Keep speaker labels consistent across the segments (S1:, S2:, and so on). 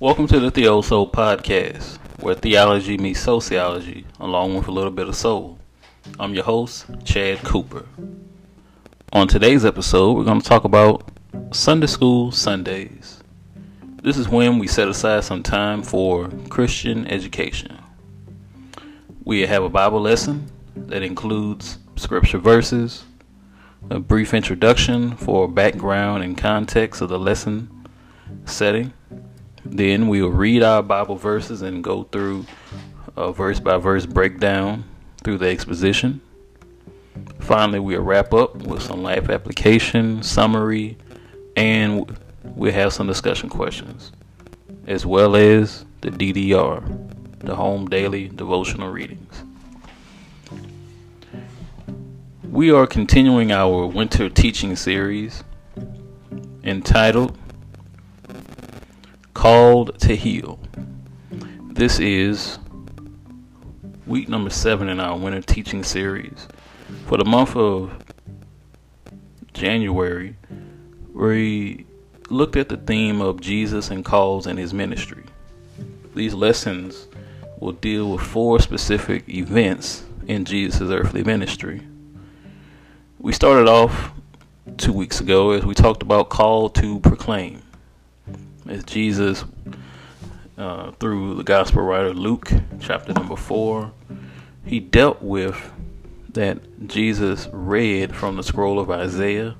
S1: Welcome to the Theosoul Podcast, where theology meets sociology, along with a little bit of soul. I'm your host, Chad Cooper. On today's episode, we're going to talk about Sunday School Sundays. This is when we set aside some time for Christian education. We have a Bible lesson that includes scripture verses, a brief introduction for background and context of the lesson setting. Then we will read our Bible verses and go through a verse by verse breakdown through the exposition. Finally, we'll wrap up with some life application, summary, and we'll have some discussion questions, as well as the DDR, the Home Daily Devotional Readings. We are continuing our winter teaching series entitled Called to Heal. This is week number seven in our winter teaching series. For the month of January, we looked at the theme of Jesus and calls and his ministry. These lessons will deal with four specific events in Jesus' earthly ministry. We started off two weeks ago as we talked about call to proclaim. As Jesus, uh, through the gospel writer Luke, chapter number four, he dealt with that Jesus read from the scroll of Isaiah,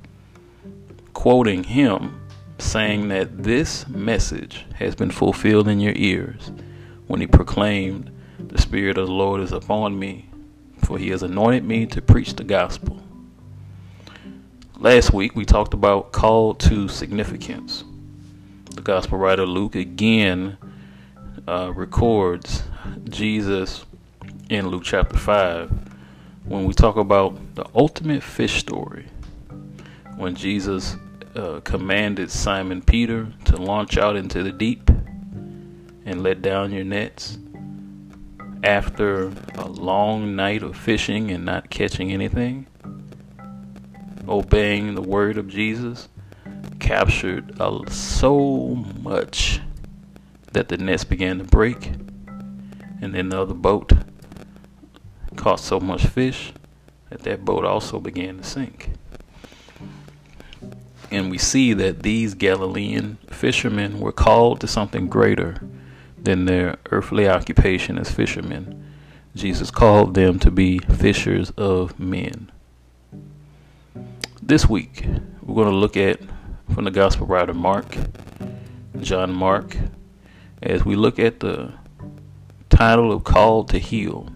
S1: quoting him, saying that this message has been fulfilled in your ears when he proclaimed, The Spirit of the Lord is upon me, for he has anointed me to preach the gospel Last week we talked about call to significance. The gospel writer Luke again uh, records Jesus in Luke chapter 5 when we talk about the ultimate fish story. When Jesus uh, commanded Simon Peter to launch out into the deep and let down your nets after a long night of fishing and not catching anything obeying the word of Jesus captured uh, so much that the nets began to break, and then the other boat caught so much fish that that boat also began to sink. And we see that these Galilean fishermen were called to something greater than their earthly occupation as fishermen. Jesus called them to be fishers of men. This week, we're going to look at from the Gospel writer Mark, John Mark, as we look at the title of Called to Heal.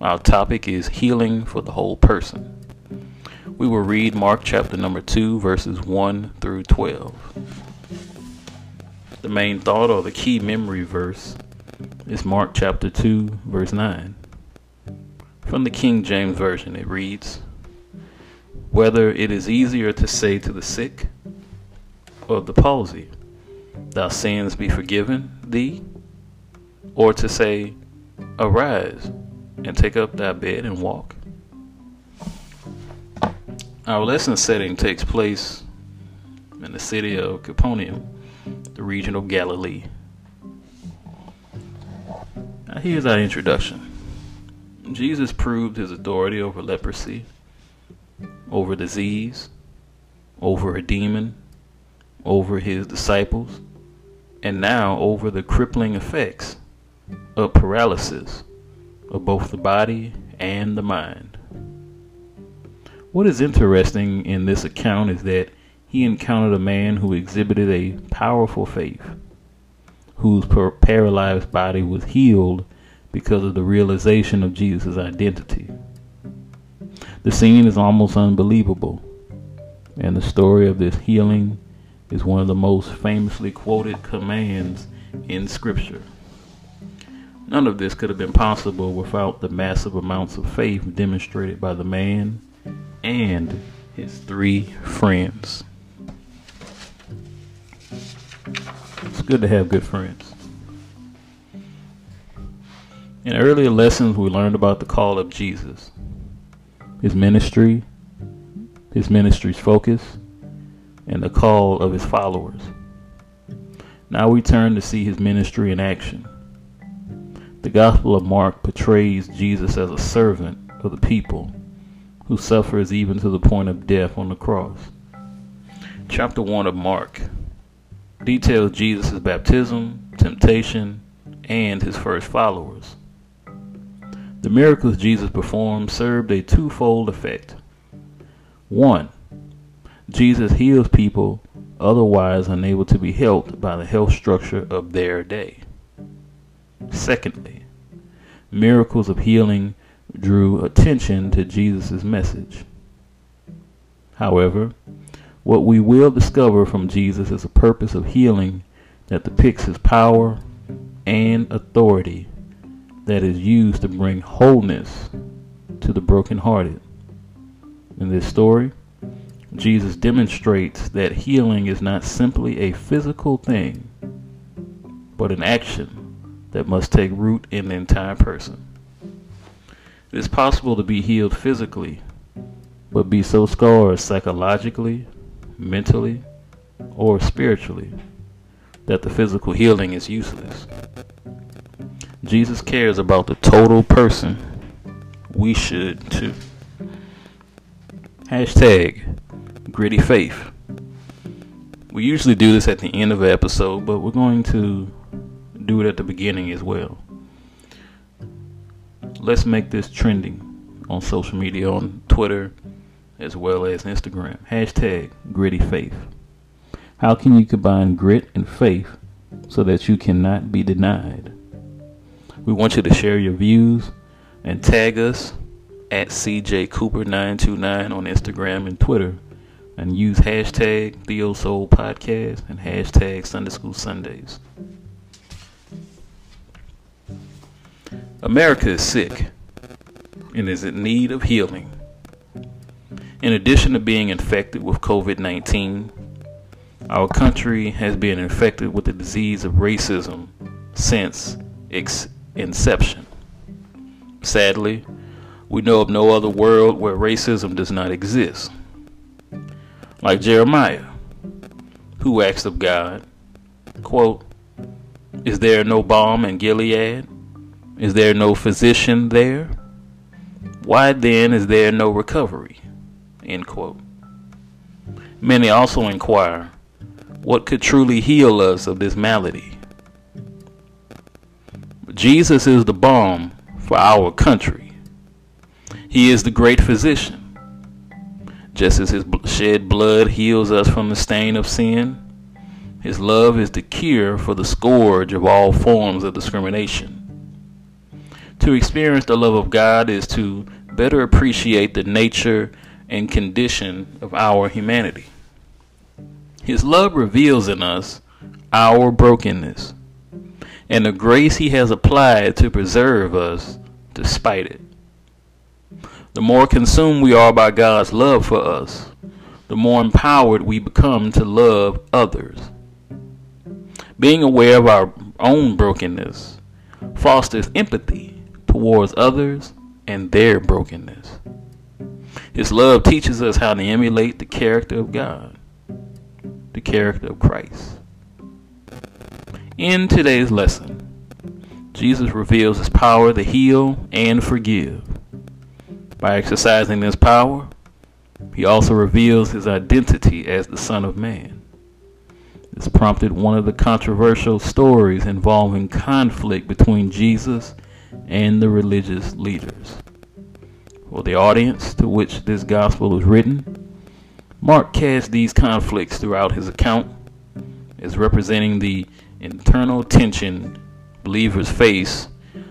S1: Our topic is healing for the whole person. We will read Mark chapter number 2, verses 1 through 12. The main thought or the key memory verse is Mark chapter 2, verse 9. From the King James Version, it reads, whether it is easier to say to the sick or the palsy, Thy sins be forgiven thee, or to say, Arise and take up thy bed and walk. Our lesson setting takes place in the city of Capernaum, the region of Galilee. Now, here's our introduction Jesus proved his authority over leprosy over disease, over a demon, over his disciples, and now over the crippling effects of paralysis of both the body and the mind. What is interesting in this account is that he encountered a man who exhibited a powerful faith, whose paralyzed body was healed because of the realization of Jesus' identity. The scene is almost unbelievable, and the story of this healing is one of the most famously quoted commands in Scripture. None of this could have been possible without the massive amounts of faith demonstrated by the man and his three friends. It's good to have good friends. In earlier lessons, we learned about the call of Jesus his ministry, his ministry's focus, and the call of his followers. Now we turn to see his ministry in action. The Gospel of Mark portrays Jesus as a servant of the people who suffers even to the point of death on the cross. Chapter 1 of Mark details Jesus' baptism, temptation, and his first followers. The miracles Jesus performed served a twofold effect. One, Jesus heals people otherwise unable to be helped by the health structure of their day. Secondly, miracles of healing drew attention to Jesus' message. However, what we will discover from Jesus is a purpose of healing that depicts his power and authority that is used to bring wholeness to the brokenhearted. In this story, Jesus demonstrates that healing is not simply a physical thing, but an action that must take root in the entire person. It is possible to be healed physically, but be so scarred psychologically, mentally, or spiritually that the physical healing is useless. Jesus cares about the total person. We should too. Hashtag gritty faith. We usually do this at the end of an episode, but we're going to do it at the beginning as well. Let's make this trending on social media, on Twitter, as well as Instagram. Hashtag gritty faith. How can you combine grit and faith so that you cannot be denied? We want you to share your views and tag us at CJ Cooper 929 on Instagram and Twitter and use hashtag Theo Soul Podcast and hashtag Sunday School Sundays. America is sick and is in need of healing. In addition to being infected with COVID 19, our country has been infected with the disease of racism since its inception. Sadly, we know of no other world where racism does not exist. Like Jeremiah, who asked of God, quote, Is there no balm in Gilead? Is there no physician there? Why then is there no recovery? End quote. Many also inquire, what could truly heal us of this malady? Jesus is the balm for our country. He is the great physician. Just as his shed blood heals us from the stain of sin, his love is the cure for the scourge of all forms of discrimination. To experience the love of God is to better appreciate the nature and condition of our humanity. His love reveals in us our brokenness and the grace he has applied to preserve us despite it. The more consumed we are by God's love for us, the more empowered we become to love others. Being aware of our own brokenness fosters empathy towards others and their brokenness. His love teaches us how to emulate the character of God, the character of Christ. In today's lesson, Jesus reveals his power to heal and forgive. By exercising this power, he also reveals his identity as the Son of Man. This prompted one of the controversial stories involving conflict between Jesus and the religious leaders. For the audience to which this gospel was written, Mark casts these conflicts throughout his account as representing the internal tension believers face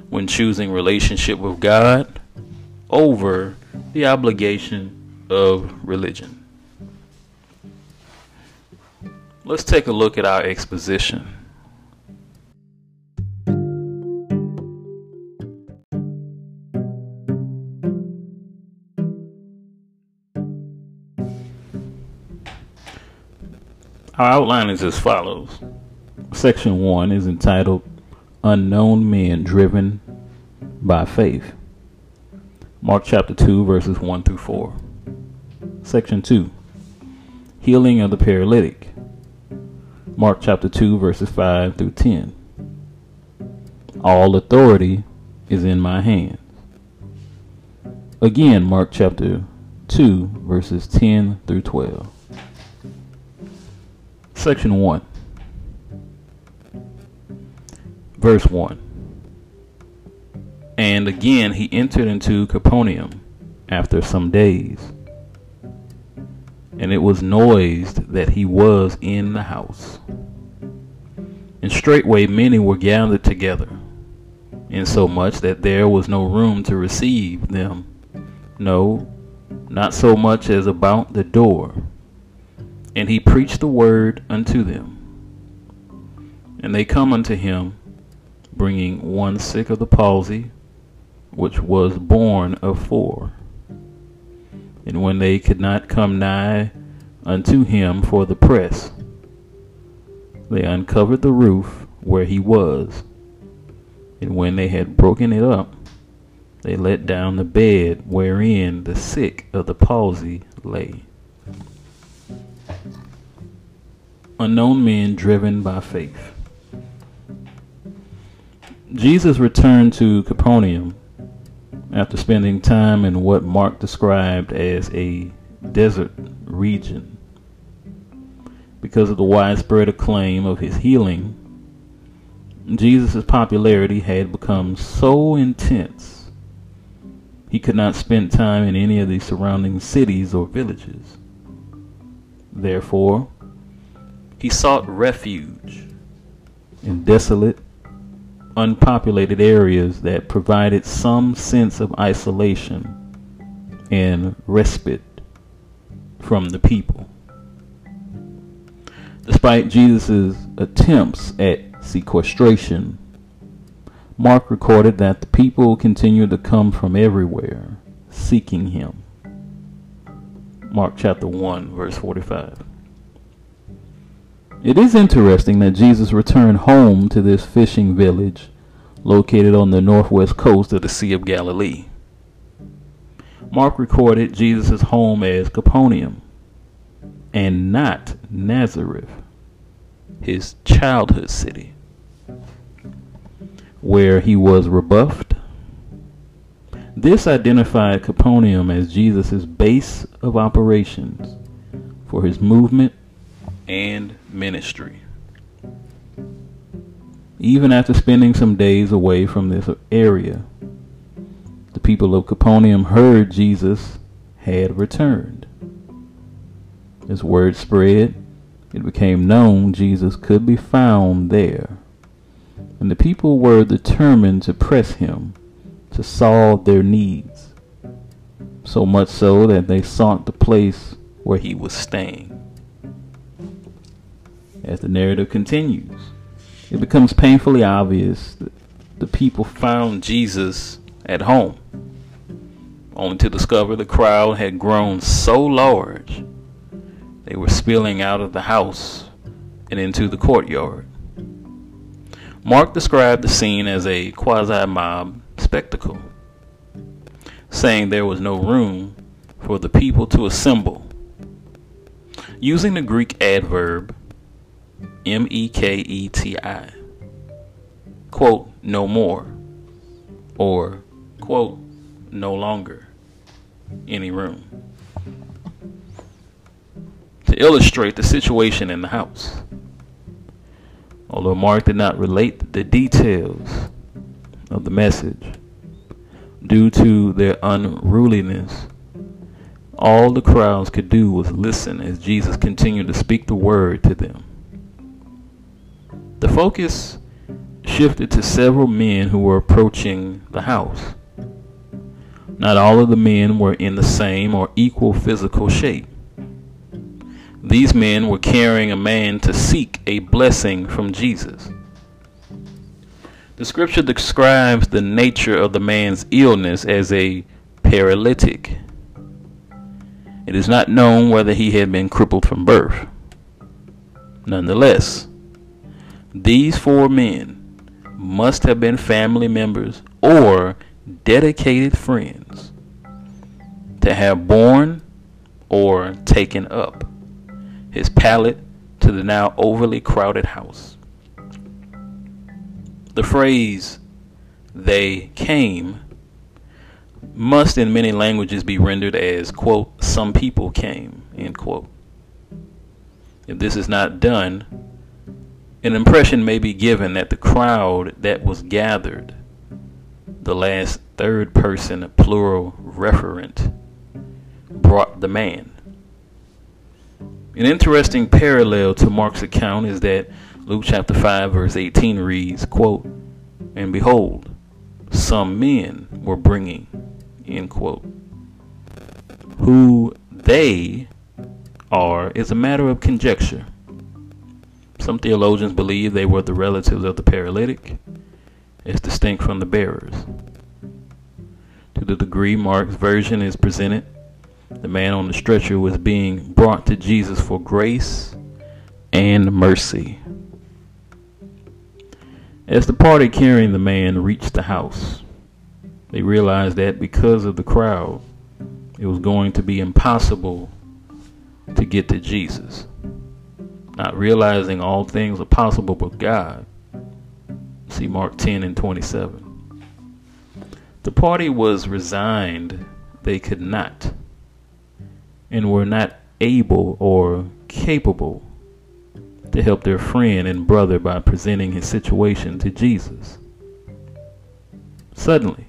S1: when choosing relationship with God over the obligation of religion. Let's take a look at our exposition. Our outline is as follows. Section 1 is entitled Unknown Men Driven by Faith. Mark chapter 2, verses 1 through 4. Section 2 Healing of the Paralytic. Mark chapter 2, verses 5 through 10. All authority is in my hands. Again, Mark chapter 2, verses 10 through 12. Section 1. Verse 1. And again he entered into Capernaum after some days. And it was noised that he was in the house. And straightway many were gathered together, insomuch that there was no room to receive them, no, not so much as about the door. And he preached the word unto them. And they come unto him, bringing one sick of the palsy, which was born of four. And when they could not come nigh unto him for the press, they uncovered the roof where he was. And when they had broken it up, they let down the bed wherein the sick of the palsy lay. Unknown men driven by faith. Jesus returned to Capernaum after spending time in what Mark described as a desert region. Because of the widespread acclaim of his healing, Jesus' popularity had become so intense he could not spend time in any of the surrounding cities or villages. Therefore, he sought refuge in desolate, unpopulated areas that provided some sense of isolation and respite from the people. Despite Jesus' attempts at sequestration, Mark recorded that the people continued to come from everywhere seeking him. Mark chapter 1, verse 45. It is interesting that Jesus returned home to this fishing village located on the northwest coast of the Sea of Galilee. Mark recorded Jesus' home as Capernaum and not Nazareth, his childhood city, where he was rebuffed. This identified Capernaum as Jesus' base of operations for his movement and ministry. Even after spending some days away from this area, the people of Capernaum heard Jesus had returned. As word spread, it became known Jesus could be found there, and the people were determined to press him to solve their needs, so much so that they sought the place where he was staying as the narrative continues. It becomes painfully obvious that the people found Jesus at home, only to discover the crowd had grown so large they were spilling out of the house and into the courtyard. Mark described the scene as a quasi mob spectacle, saying there was no room for the people to assemble. Using the Greek adverb M E K E T I. Quote, no more. Or, quote, no longer any room. To illustrate the situation in the house. Although Mark did not relate the details of the message due to their unruliness, all the crowds could do was listen as Jesus continued to speak the word to them. The focus shifted to several men who were approaching the house. Not all of the men were in the same or equal physical shape. These men were carrying a man to seek a blessing from Jesus. The scripture describes the nature of the man's illness as a paralytic. It is not known whether he had been crippled from birth. Nonetheless, these four men must have been family members or dedicated friends to have borne or taken up his pallet to the now overly crowded house. The phrase, they came, must in many languages be rendered as, quote, some people came, end quote. If this is not done, an impression may be given that the crowd that was gathered, the last third person plural referent, brought the man. An interesting parallel to Mark's account is that Luke chapter 5 verse 18 reads, quote, And behold, some men were bringing, end quote. Who they are is a matter of conjecture. Some theologians believe they were the relatives of the paralytic, as distinct from the bearers. To the degree Mark's version is presented, the man on the stretcher was being brought to Jesus for grace and mercy. As the party carrying the man reached the house, they realized that because of the crowd, it was going to be impossible to get to Jesus. Not realizing all things are possible with God. See Mark 10 and 27. The party was resigned they could not and were not able or capable to help their friend and brother by presenting his situation to Jesus. Suddenly,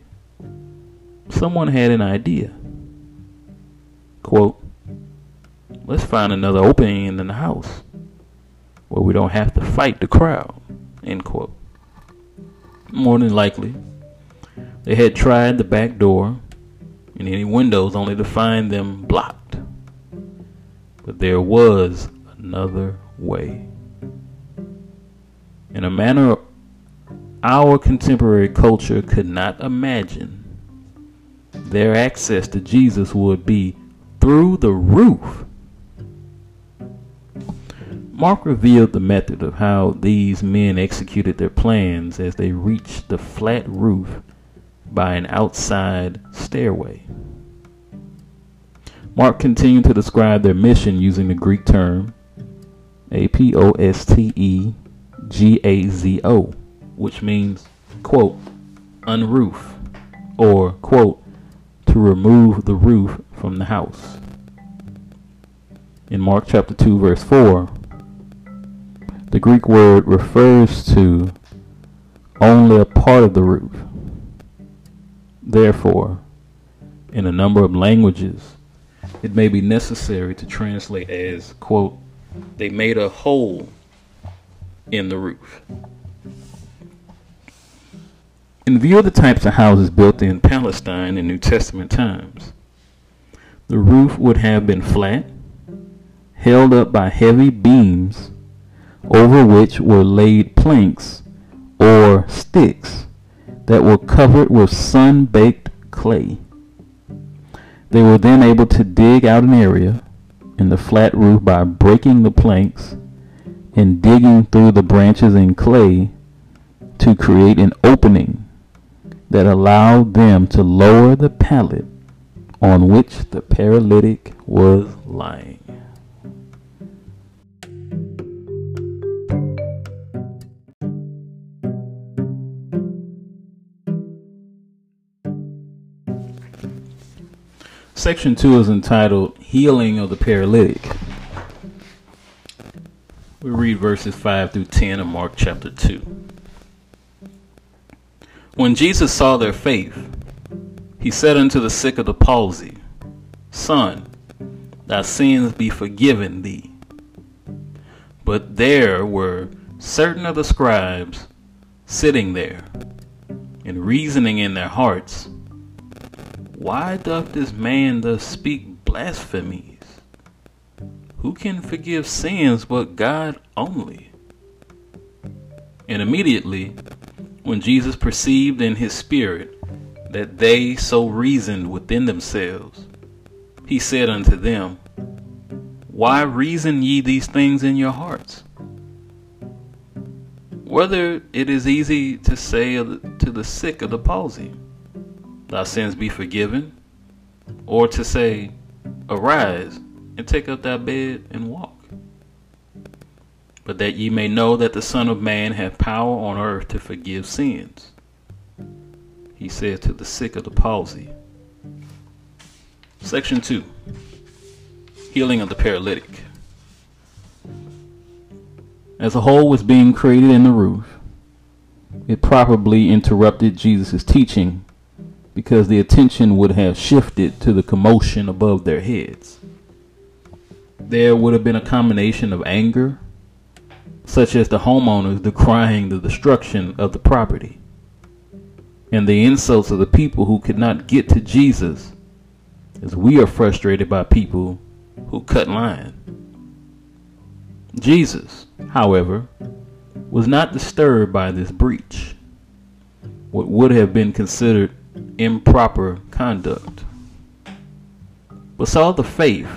S1: someone had an idea. Quote, let's find another opening in the house where we don't have to fight the crowd. End quote. More than likely, they had tried the back door and any windows only to find them blocked. But there was another way. In a manner our contemporary culture could not imagine, their access to Jesus would be through the roof. Mark revealed the method of how these men executed their plans as they reached the flat roof by an outside stairway. Mark continued to describe their mission using the Greek term A P O S T E G A Z O, which means, quote, unroof, or, quote, to remove the roof from the house. In Mark chapter 2, verse 4, the Greek word refers to only a part of the roof. Therefore, in a number of languages, it may be necessary to translate as, quote, they made a hole in the roof. In view of the types of houses built in Palestine in New Testament times, the roof would have been flat, held up by heavy beams over which were laid planks or sticks that were covered with sun-baked clay. They were then able to dig out an area in the flat roof by breaking the planks and digging through the branches and clay to create an opening that allowed them to lower the pallet on which the paralytic was lying. Section 2 is entitled Healing of the Paralytic. We read verses 5 through 10 of Mark chapter 2. When Jesus saw their faith, he said unto the sick of the palsy, Son, thy sins be forgiven thee. But there were certain of the scribes sitting there, and reasoning in their hearts, why doth this man thus speak blasphemies? Who can forgive sins but God only? And immediately, when Jesus perceived in his spirit that they so reasoned within themselves, he said unto them, Why reason ye these things in your hearts? Whether it is easy to say to the sick of the palsy, thy sins be forgiven, or to say, Arise and take up thy bed and walk. but that ye may know that the Son of Man hath power on earth to forgive sins. He said to the sick of the palsy. Section 2 Healing of the paralytic. As a hole was being created in the roof, it probably interrupted Jesus' teaching because the attention would have shifted to the commotion above their heads. There would have been a combination of anger, such as the homeowners decrying the destruction of the property, and the insults of the people who could not get to Jesus, as we are frustrated by people who cut line. Jesus, however, was not disturbed by this breach, what would have been considered improper conduct, but saw the faith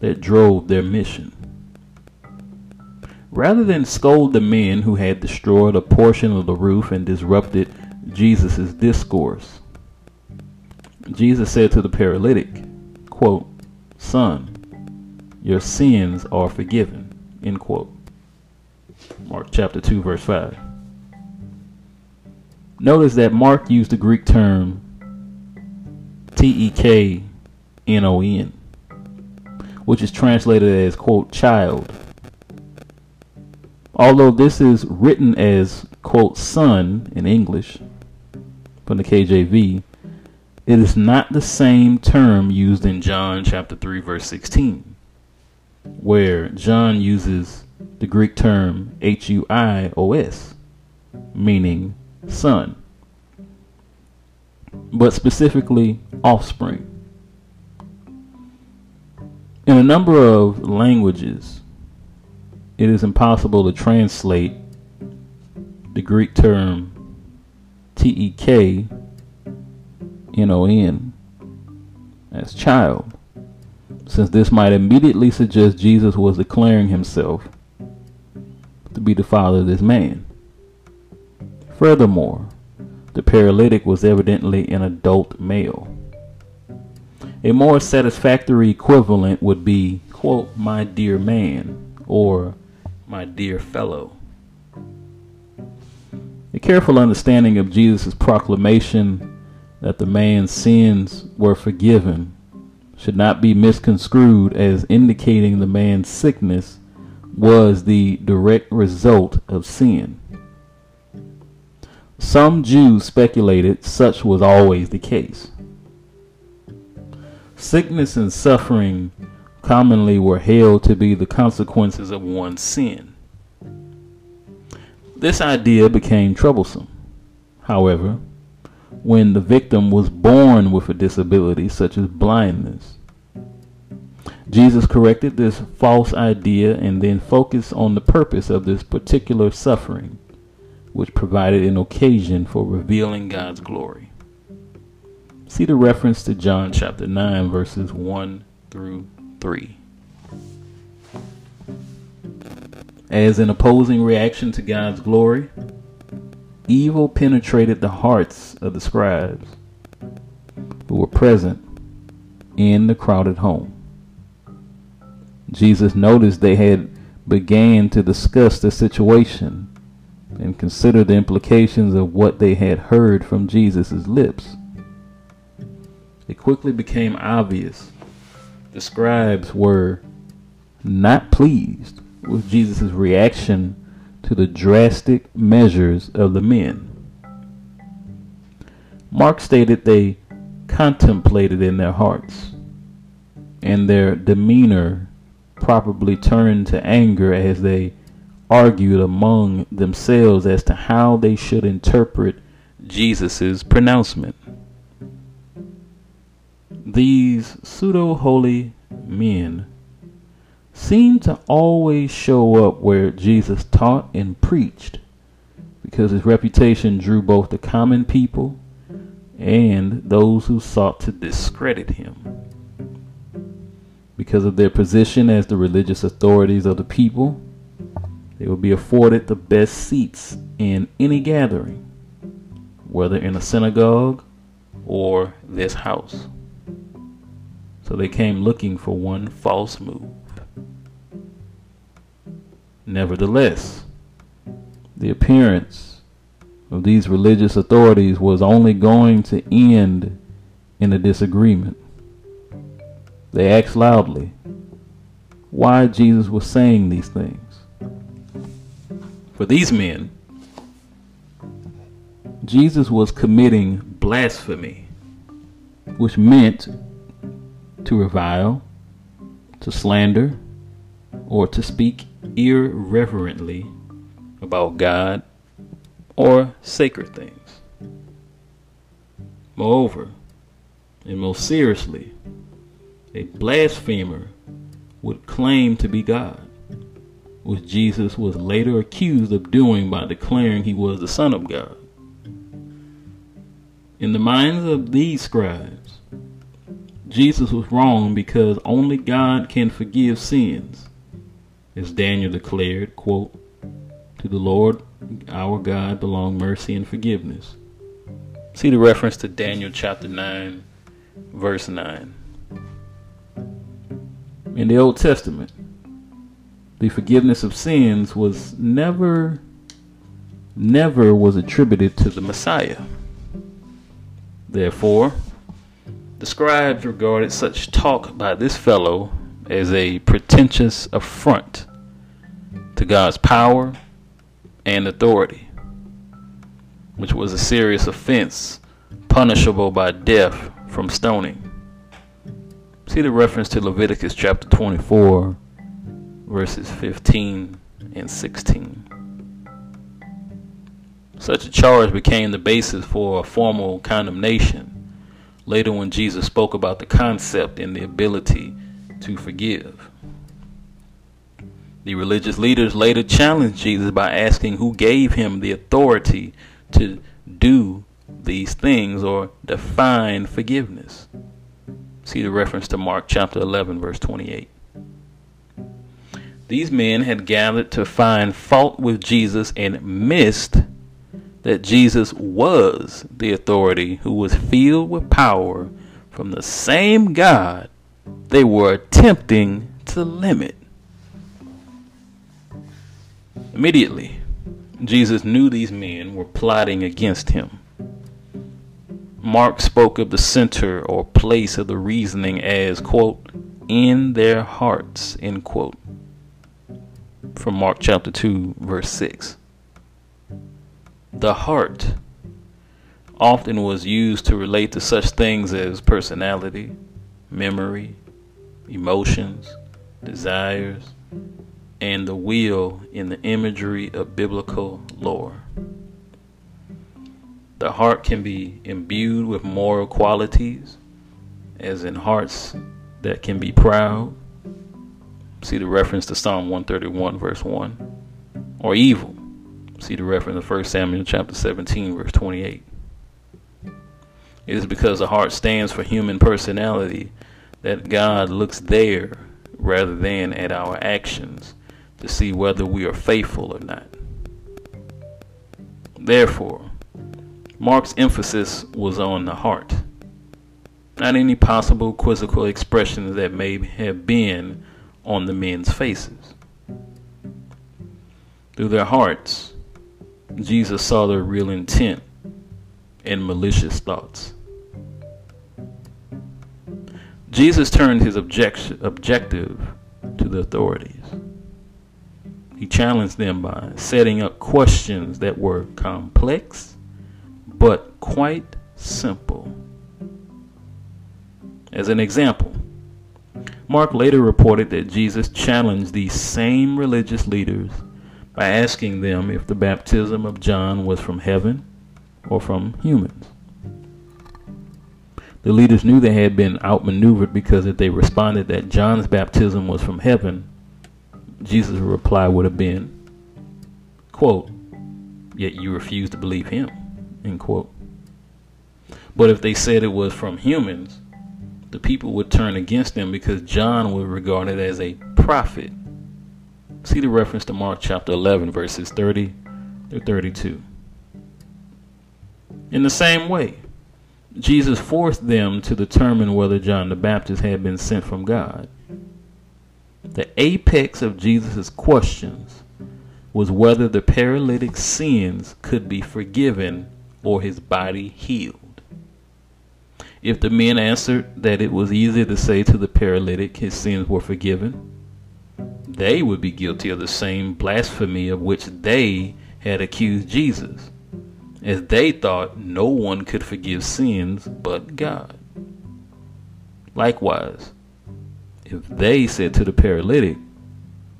S1: that drove their mission. Rather than scold the men who had destroyed a portion of the roof and disrupted Jesus' discourse, Jesus said to the paralytic, quote, Son, your sins are forgiven. End quote. Mark chapter 2, verse 5. Notice that Mark used the Greek term T E K N O N, which is translated as, quote, child. Although this is written as, quote, son in English from the KJV, it is not the same term used in John chapter 3, verse 16, where John uses the Greek term H U I O S, meaning son, but specifically offspring. In a number of languages, it is impossible to translate the Greek term T E K N O N as child, since this might immediately suggest Jesus was declaring himself to be the father of this man. Furthermore, the paralytic was evidently an adult male. A more satisfactory equivalent would be, quote, my dear man, or my dear fellow. A careful understanding of Jesus' proclamation that the man's sins were forgiven should not be misconstrued as indicating the man's sickness was the direct result of sin. Some Jews speculated such was always the case. Sickness and suffering commonly were held to be the consequences of one's sin. This idea became troublesome, however, when the victim was born with a disability such as blindness Jesus corrected this false idea and then focused on the purpose of this particular suffering, which provided an occasion for revealing God's glory. See the reference to John chapter 9, verses 1 through 3. As an opposing reaction to God's glory, evil penetrated the hearts of the scribes who were present in the crowded home. Jesus noticed they had began to discuss the situation and consider the implications of what they had heard from Jesus' lips. It quickly became obvious the scribes were not pleased with Jesus' reaction to the drastic measures of the men. Mark stated they contemplated in their hearts, and their demeanor probably turned to anger as they argued among themselves as to how they should interpret Jesus' pronouncement. These pseudo holy men seemed to always show up where Jesus taught and preached because his reputation drew both the common people and those who sought to discredit him because of their position as the religious authorities of the people, they will be afforded the best seats in any gathering, whether in a synagogue or this house. So they came looking for one false move. Nevertheless, the appearance of these religious authorities was only going to end in a disagreement. They asked loudly why Jesus was saying these things. For these men, Jesus was committing blasphemy, which meant to revile, to slander, or to speak irreverently about God or sacred things. Moreover, and most seriously, a blasphemer would claim to be God, which Jesus was later accused of doing by declaring he was the Son of God. In the minds of these scribes, Jesus was wrong because only God can forgive sins. As Daniel declared, quote, To the Lord our God belong mercy and forgiveness. See the reference to Daniel chapter 9, verse 9. In the Old Testament, the forgiveness of sins was never, never was attributed to the Messiah. Therefore, the scribes regarded such talk by this fellow as a pretentious affront to God's power and authority, which was a serious offense punishable by death from stoning. See the reference to Leviticus chapter 24, verses 15 and 16. Such a charge became the basis for a formal condemnation later when Jesus spoke about the concept and the ability to forgive. The religious leaders later challenged Jesus by asking who gave him the authority to do these things or define forgiveness. See the reference to Mark chapter 11, verse 28. These men had gathered to find fault with Jesus and missed that Jesus was the authority who was filled with power from the same God they were attempting to limit. Immediately, Jesus knew these men were plotting against him. Mark spoke of the center or place of the reasoning as, quote, in their hearts, end quote. From Mark chapter 2, verse 6. The heart often was used to relate to such things as personality, memory, emotions, desires, and the will in the imagery of biblical lore. The heart can be imbued with moral qualities, as in hearts that can be proud. See the reference to Psalm 131, verse 1. Or evil, See the reference in 1 Samuel chapter 17, verse 28. It is because the heart stands for human personality that God looks there rather than at our actions to see whether we are faithful or not. Therefore, Mark's emphasis was on the heart, not any possible quizzical expressions that may have been on the men's faces. Through their hearts, Jesus saw their real intent and malicious thoughts. Jesus turned his objective to the authorities. He challenged them by setting up questions that were complex but quite simple. As an example, Mark later reported that Jesus challenged these same religious leaders by asking them if the baptism of John was from heaven or from humans. The leaders knew they had been outmaneuvered because if they responded that John's baptism was from heaven, Jesus' reply would have been, quote, yet you refuse to believe him, end quote. But if they said it was from humans, the people would turn against them because John was regarded as a prophet See the reference to Mark chapter 11, verses 30 through 32. In the same way, Jesus forced them to determine whether John the Baptist had been sent from God. The apex of Jesus' questions was whether the paralytic's sins could be forgiven or his body healed. If the men answered that it was easy to say to the paralytic his sins were forgiven, they would be guilty of the same blasphemy of which they had accused Jesus, as they thought no one could forgive sins but God. Likewise, if they said to the paralytic,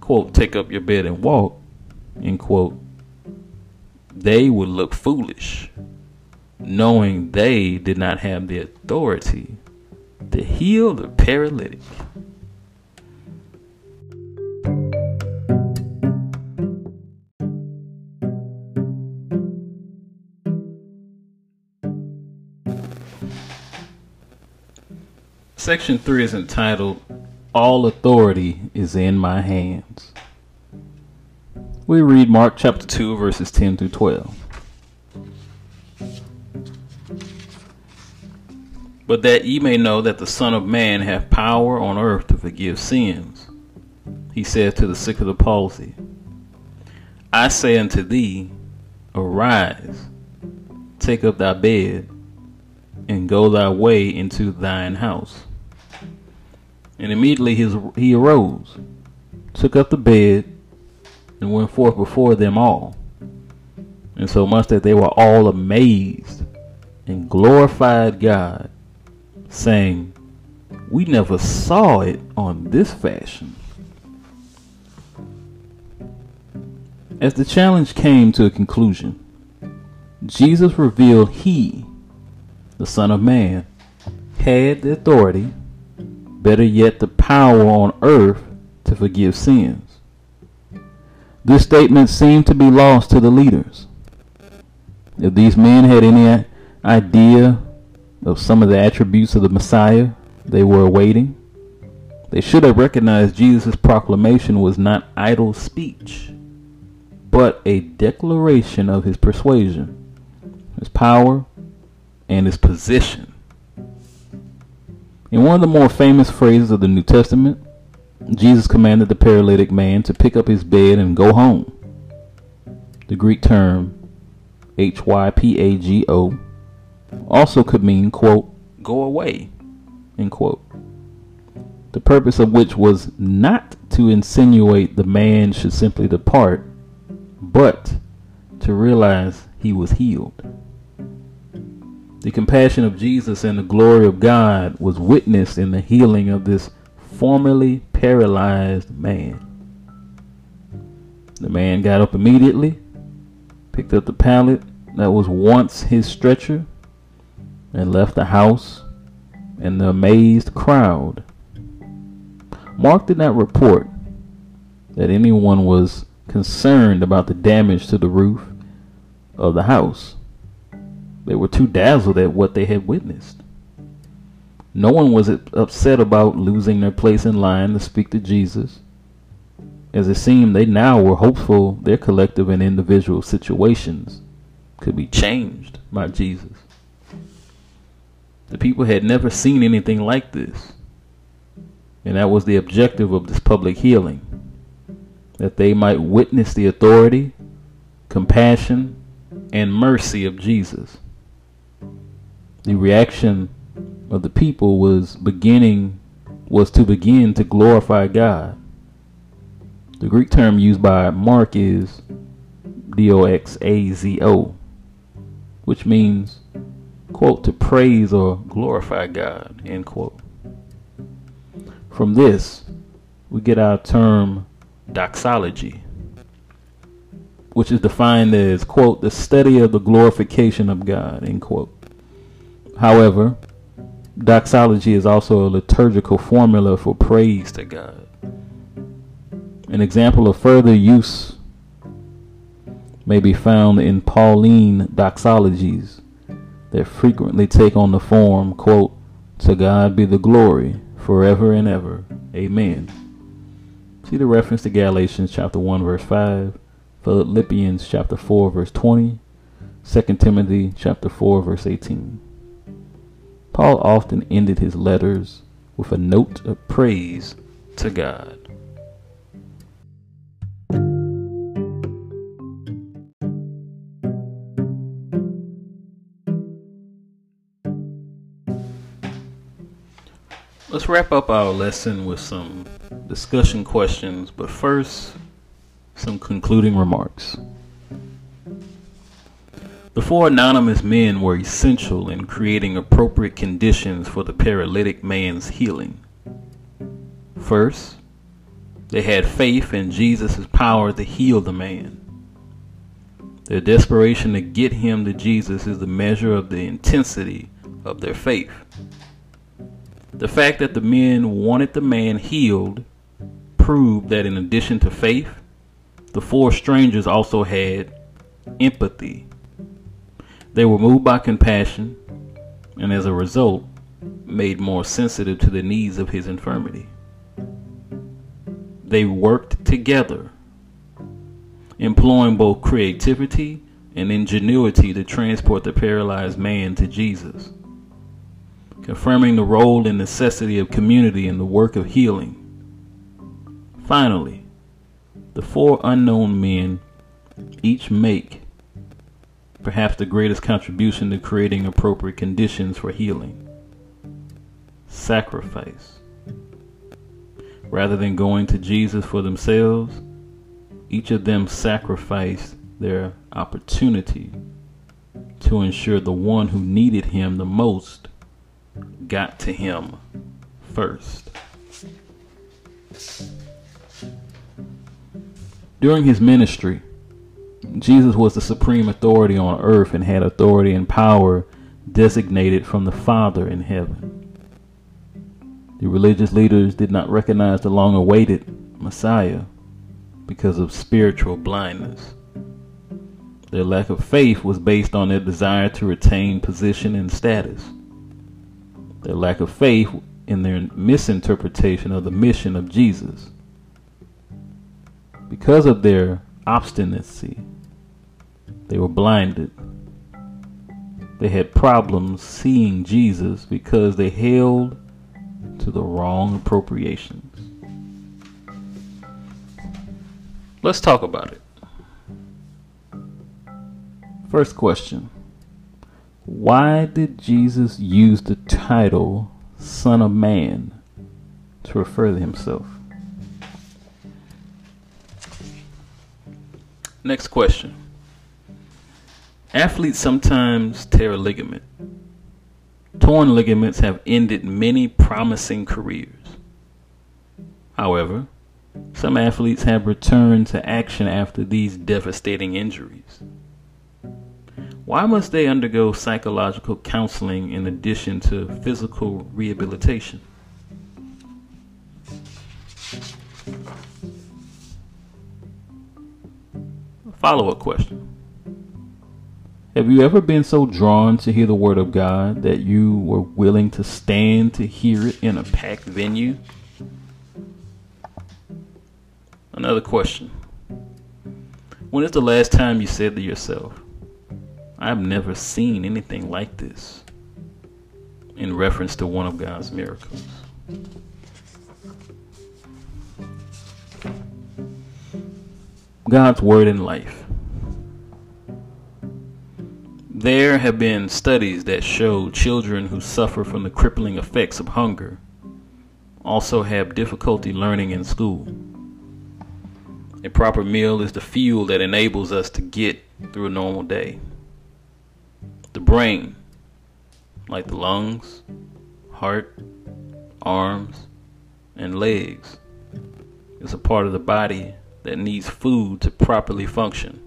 S1: quote, take up your bed and walk, end quote, they would look foolish, knowing they did not have the authority to heal the paralytic. Section 3 is entitled All Authority is in My Hands. We read Mark chapter 2, verses 10 through 12. But that ye may know that the Son of Man hath power on earth to forgive sins, he said to the sick of the palsy, I say unto thee, Arise, take up thy bed, and go thy way into thine house. And immediately his, he arose, took up the bed, and went forth before them all. And so much that they were all amazed and glorified God, saying, We never saw it on this fashion. As the challenge came to a conclusion, Jesus revealed he, the Son of Man, had the authority better yet, the power on earth to forgive sins. This statement seemed to be lost to the leaders. If these men had any idea of some of the attributes of the Messiah they were awaiting, they should have recognized Jesus' proclamation was not idle speech, but a declaration of his persuasion, his power, and his position. In one of the more famous phrases of the New Testament, Jesus commanded the paralytic man to pick up his bed and go home. The Greek term H-Y-P-A-G-O also could mean, quote, go away, end quote. The purpose of which was not to insinuate the man should simply depart, but to realize he was healed. The compassion of Jesus and the glory of God was witnessed in the healing of this formerly paralyzed man. The man got up immediately, picked up the pallet that was once his stretcher, and left the house and the amazed crowd. Mark did not report that anyone was concerned about the damage to the roof of the house. They were too dazzled at what they had witnessed. No one was upset about losing their place in line to speak to Jesus. As it seemed, they now were hopeful their collective and individual situations could be changed by Jesus. The people had never seen anything like this. And that was the objective of this public healing that they might witness the authority, compassion, and mercy of Jesus the reaction of the people was beginning was to begin to glorify God. The Greek term used by Mark is doxazo, which means quote to praise or glorify God end quote. From this, we get our term doxology, which is defined as quote the study of the glorification of God end quote. However, doxology is also a liturgical formula for praise to God. An example of further use may be found in Pauline doxologies that frequently take on the form, quote, To God be the glory forever and ever. Amen. See the reference to Galatians chapter 1 verse 5, Philippians chapter 4 verse 20, 2 Timothy chapter 4 verse 18. Paul often ended his letters with a note of praise to God. Let's wrap up our lesson with some discussion questions, but first, some concluding remarks. The four anonymous men were essential in creating appropriate conditions for the paralytic man's healing. First, they had faith in Jesus' power to heal the man. Their desperation to get him to Jesus is the measure of the intensity of their faith. The fact that the men wanted the man healed proved that in addition to faith, the four strangers also had empathy. They were moved by compassion and as a result made more sensitive to the needs of his infirmity. They worked together, employing both creativity and ingenuity to transport the paralyzed man to Jesus, confirming the role and necessity of community in the work of healing. Finally, the four unknown men each make perhaps the greatest contribution to creating appropriate conditions for healing sacrifice. Rather than going to Jesus for themselves, each of them sacrificed their opportunity to ensure the one who needed him the most got to him first. During his ministry, Jesus was the supreme authority on earth and had authority and power designated from the Father in heaven. The religious leaders did not recognize the long awaited Messiah because of spiritual blindness. Their lack of faith was based on their desire to retain position and status. Their lack of faith in their misinterpretation of the mission of Jesus. Because of their obstinacy, they were blinded. They had problems seeing Jesus because they held to the wrong appropriations. Let's talk about it. First question Why did Jesus use the title Son of Man to refer to himself? Next question Athletes sometimes tear a ligament. Torn ligaments have ended many promising careers. However, some athletes have returned to action after these devastating injuries. Why must they undergo psychological counseling in addition to physical rehabilitation? Follow up question have you ever been so drawn to hear the word of God that you were willing to stand to hear it in a packed venue? Another question. When is the last time you said to yourself, I've never seen anything like this? In reference to one of God's miracles. God's Word in Life. There have been studies that show children who suffer from the crippling effects of hunger also have difficulty learning in school. A proper meal is the fuel that enables us to get through a normal day. The brain, like the lungs, heart, arms, and legs, is a part of the body that needs food to properly function.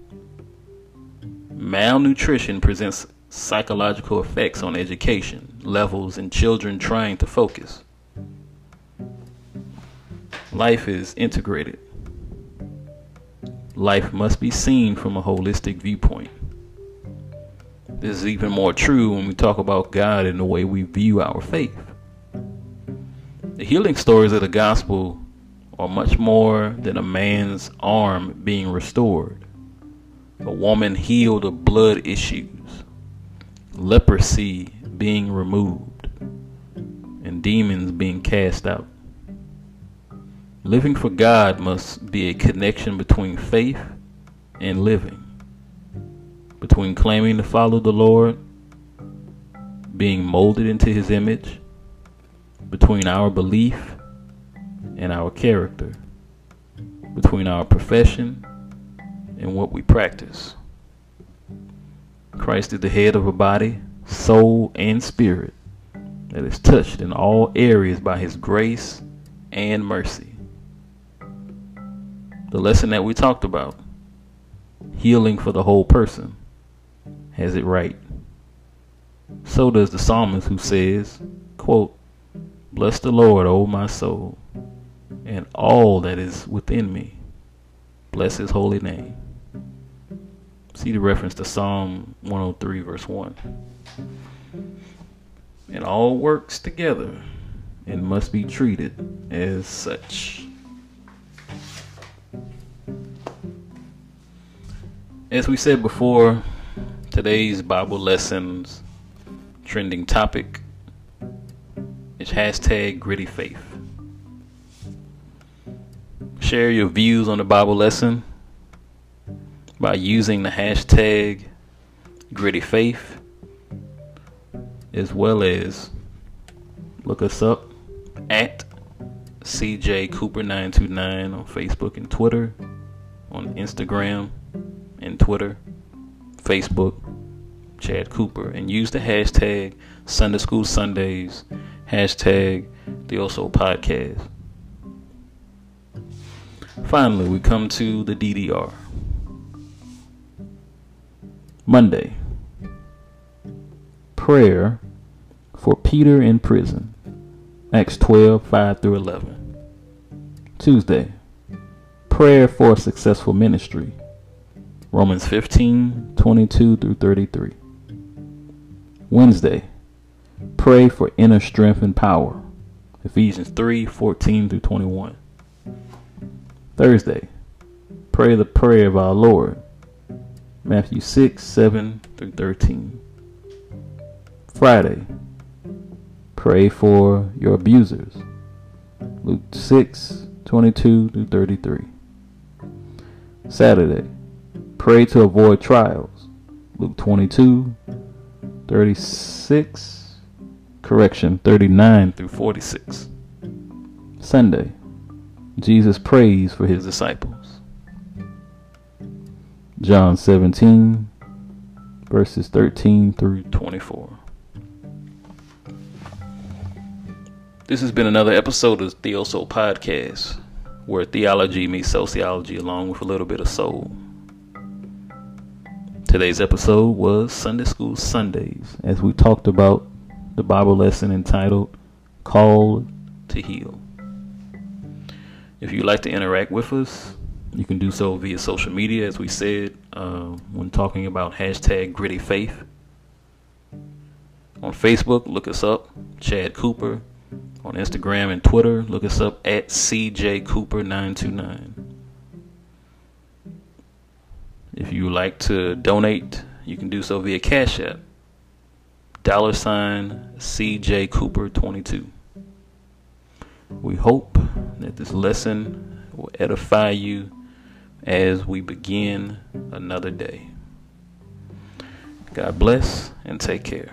S1: Malnutrition presents psychological effects on education levels and children trying to focus. Life is integrated. Life must be seen from a holistic viewpoint. This is even more true when we talk about God and the way we view our faith. The healing stories of the gospel are much more than a man's arm being restored a woman healed of blood issues, leprosy being removed, and demons being cast out. Living for God must be a connection between faith and living, between claiming to follow the Lord, being molded into His image, between our belief and our character, between our profession and what we practice. Christ is the head of a body, soul, and spirit that is touched in all areas by his grace and mercy. The lesson that we talked about, healing for the whole person, has it right. So does the psalmist who says, quote, Bless the Lord, O my soul, and all that is within me. Bless his holy name. See the reference to Psalm 103, verse 1. It all works together and must be treated as such. As we said before, today's Bible lessons trending topic is hashtag gritty faith. Share your views on the Bible lesson by using the hashtag gritty faith as well as look us up at CJ Cooper 929 on Facebook and Twitter, on Instagram and Twitter, Facebook, Chad Cooper, and use the hashtag Sunday School Sundays, hashtag the Also Podcast. Finally, we come to the DDR. Monday. Prayer for Peter in prison. Acts 12, 5 through 11. Tuesday. Prayer for a successful ministry. Romans 15, 22 through 33. Wednesday. Pray for inner strength and power. Ephesians 3, 14 through 21. Thursday. Pray the prayer of our Lord. Matthew 6, 7 through 13. Friday, pray for your abusers. Luke 6, 22 through 33. Saturday, pray to avoid trials. Luke 22, 36, correction, 39 through 46. Sunday, Jesus prays for his disciples. John 17, verses 13 through 24. This has been another episode of the Soul Podcast, where theology meets sociology along with a little bit of soul. Today's episode was Sunday School Sundays, as we talked about the Bible lesson entitled Called to Heal. If you'd like to interact with us, you can do so via social media, as we said uh, when talking about hashtag gritty faith. On Facebook, look us up, Chad Cooper. On Instagram and Twitter, look us up at CJ Cooper929. If you like to donate, you can do so via Cash App. Dollar sign CJ Cooper 22. We hope that this lesson will edify you as we begin another day. God bless and take care.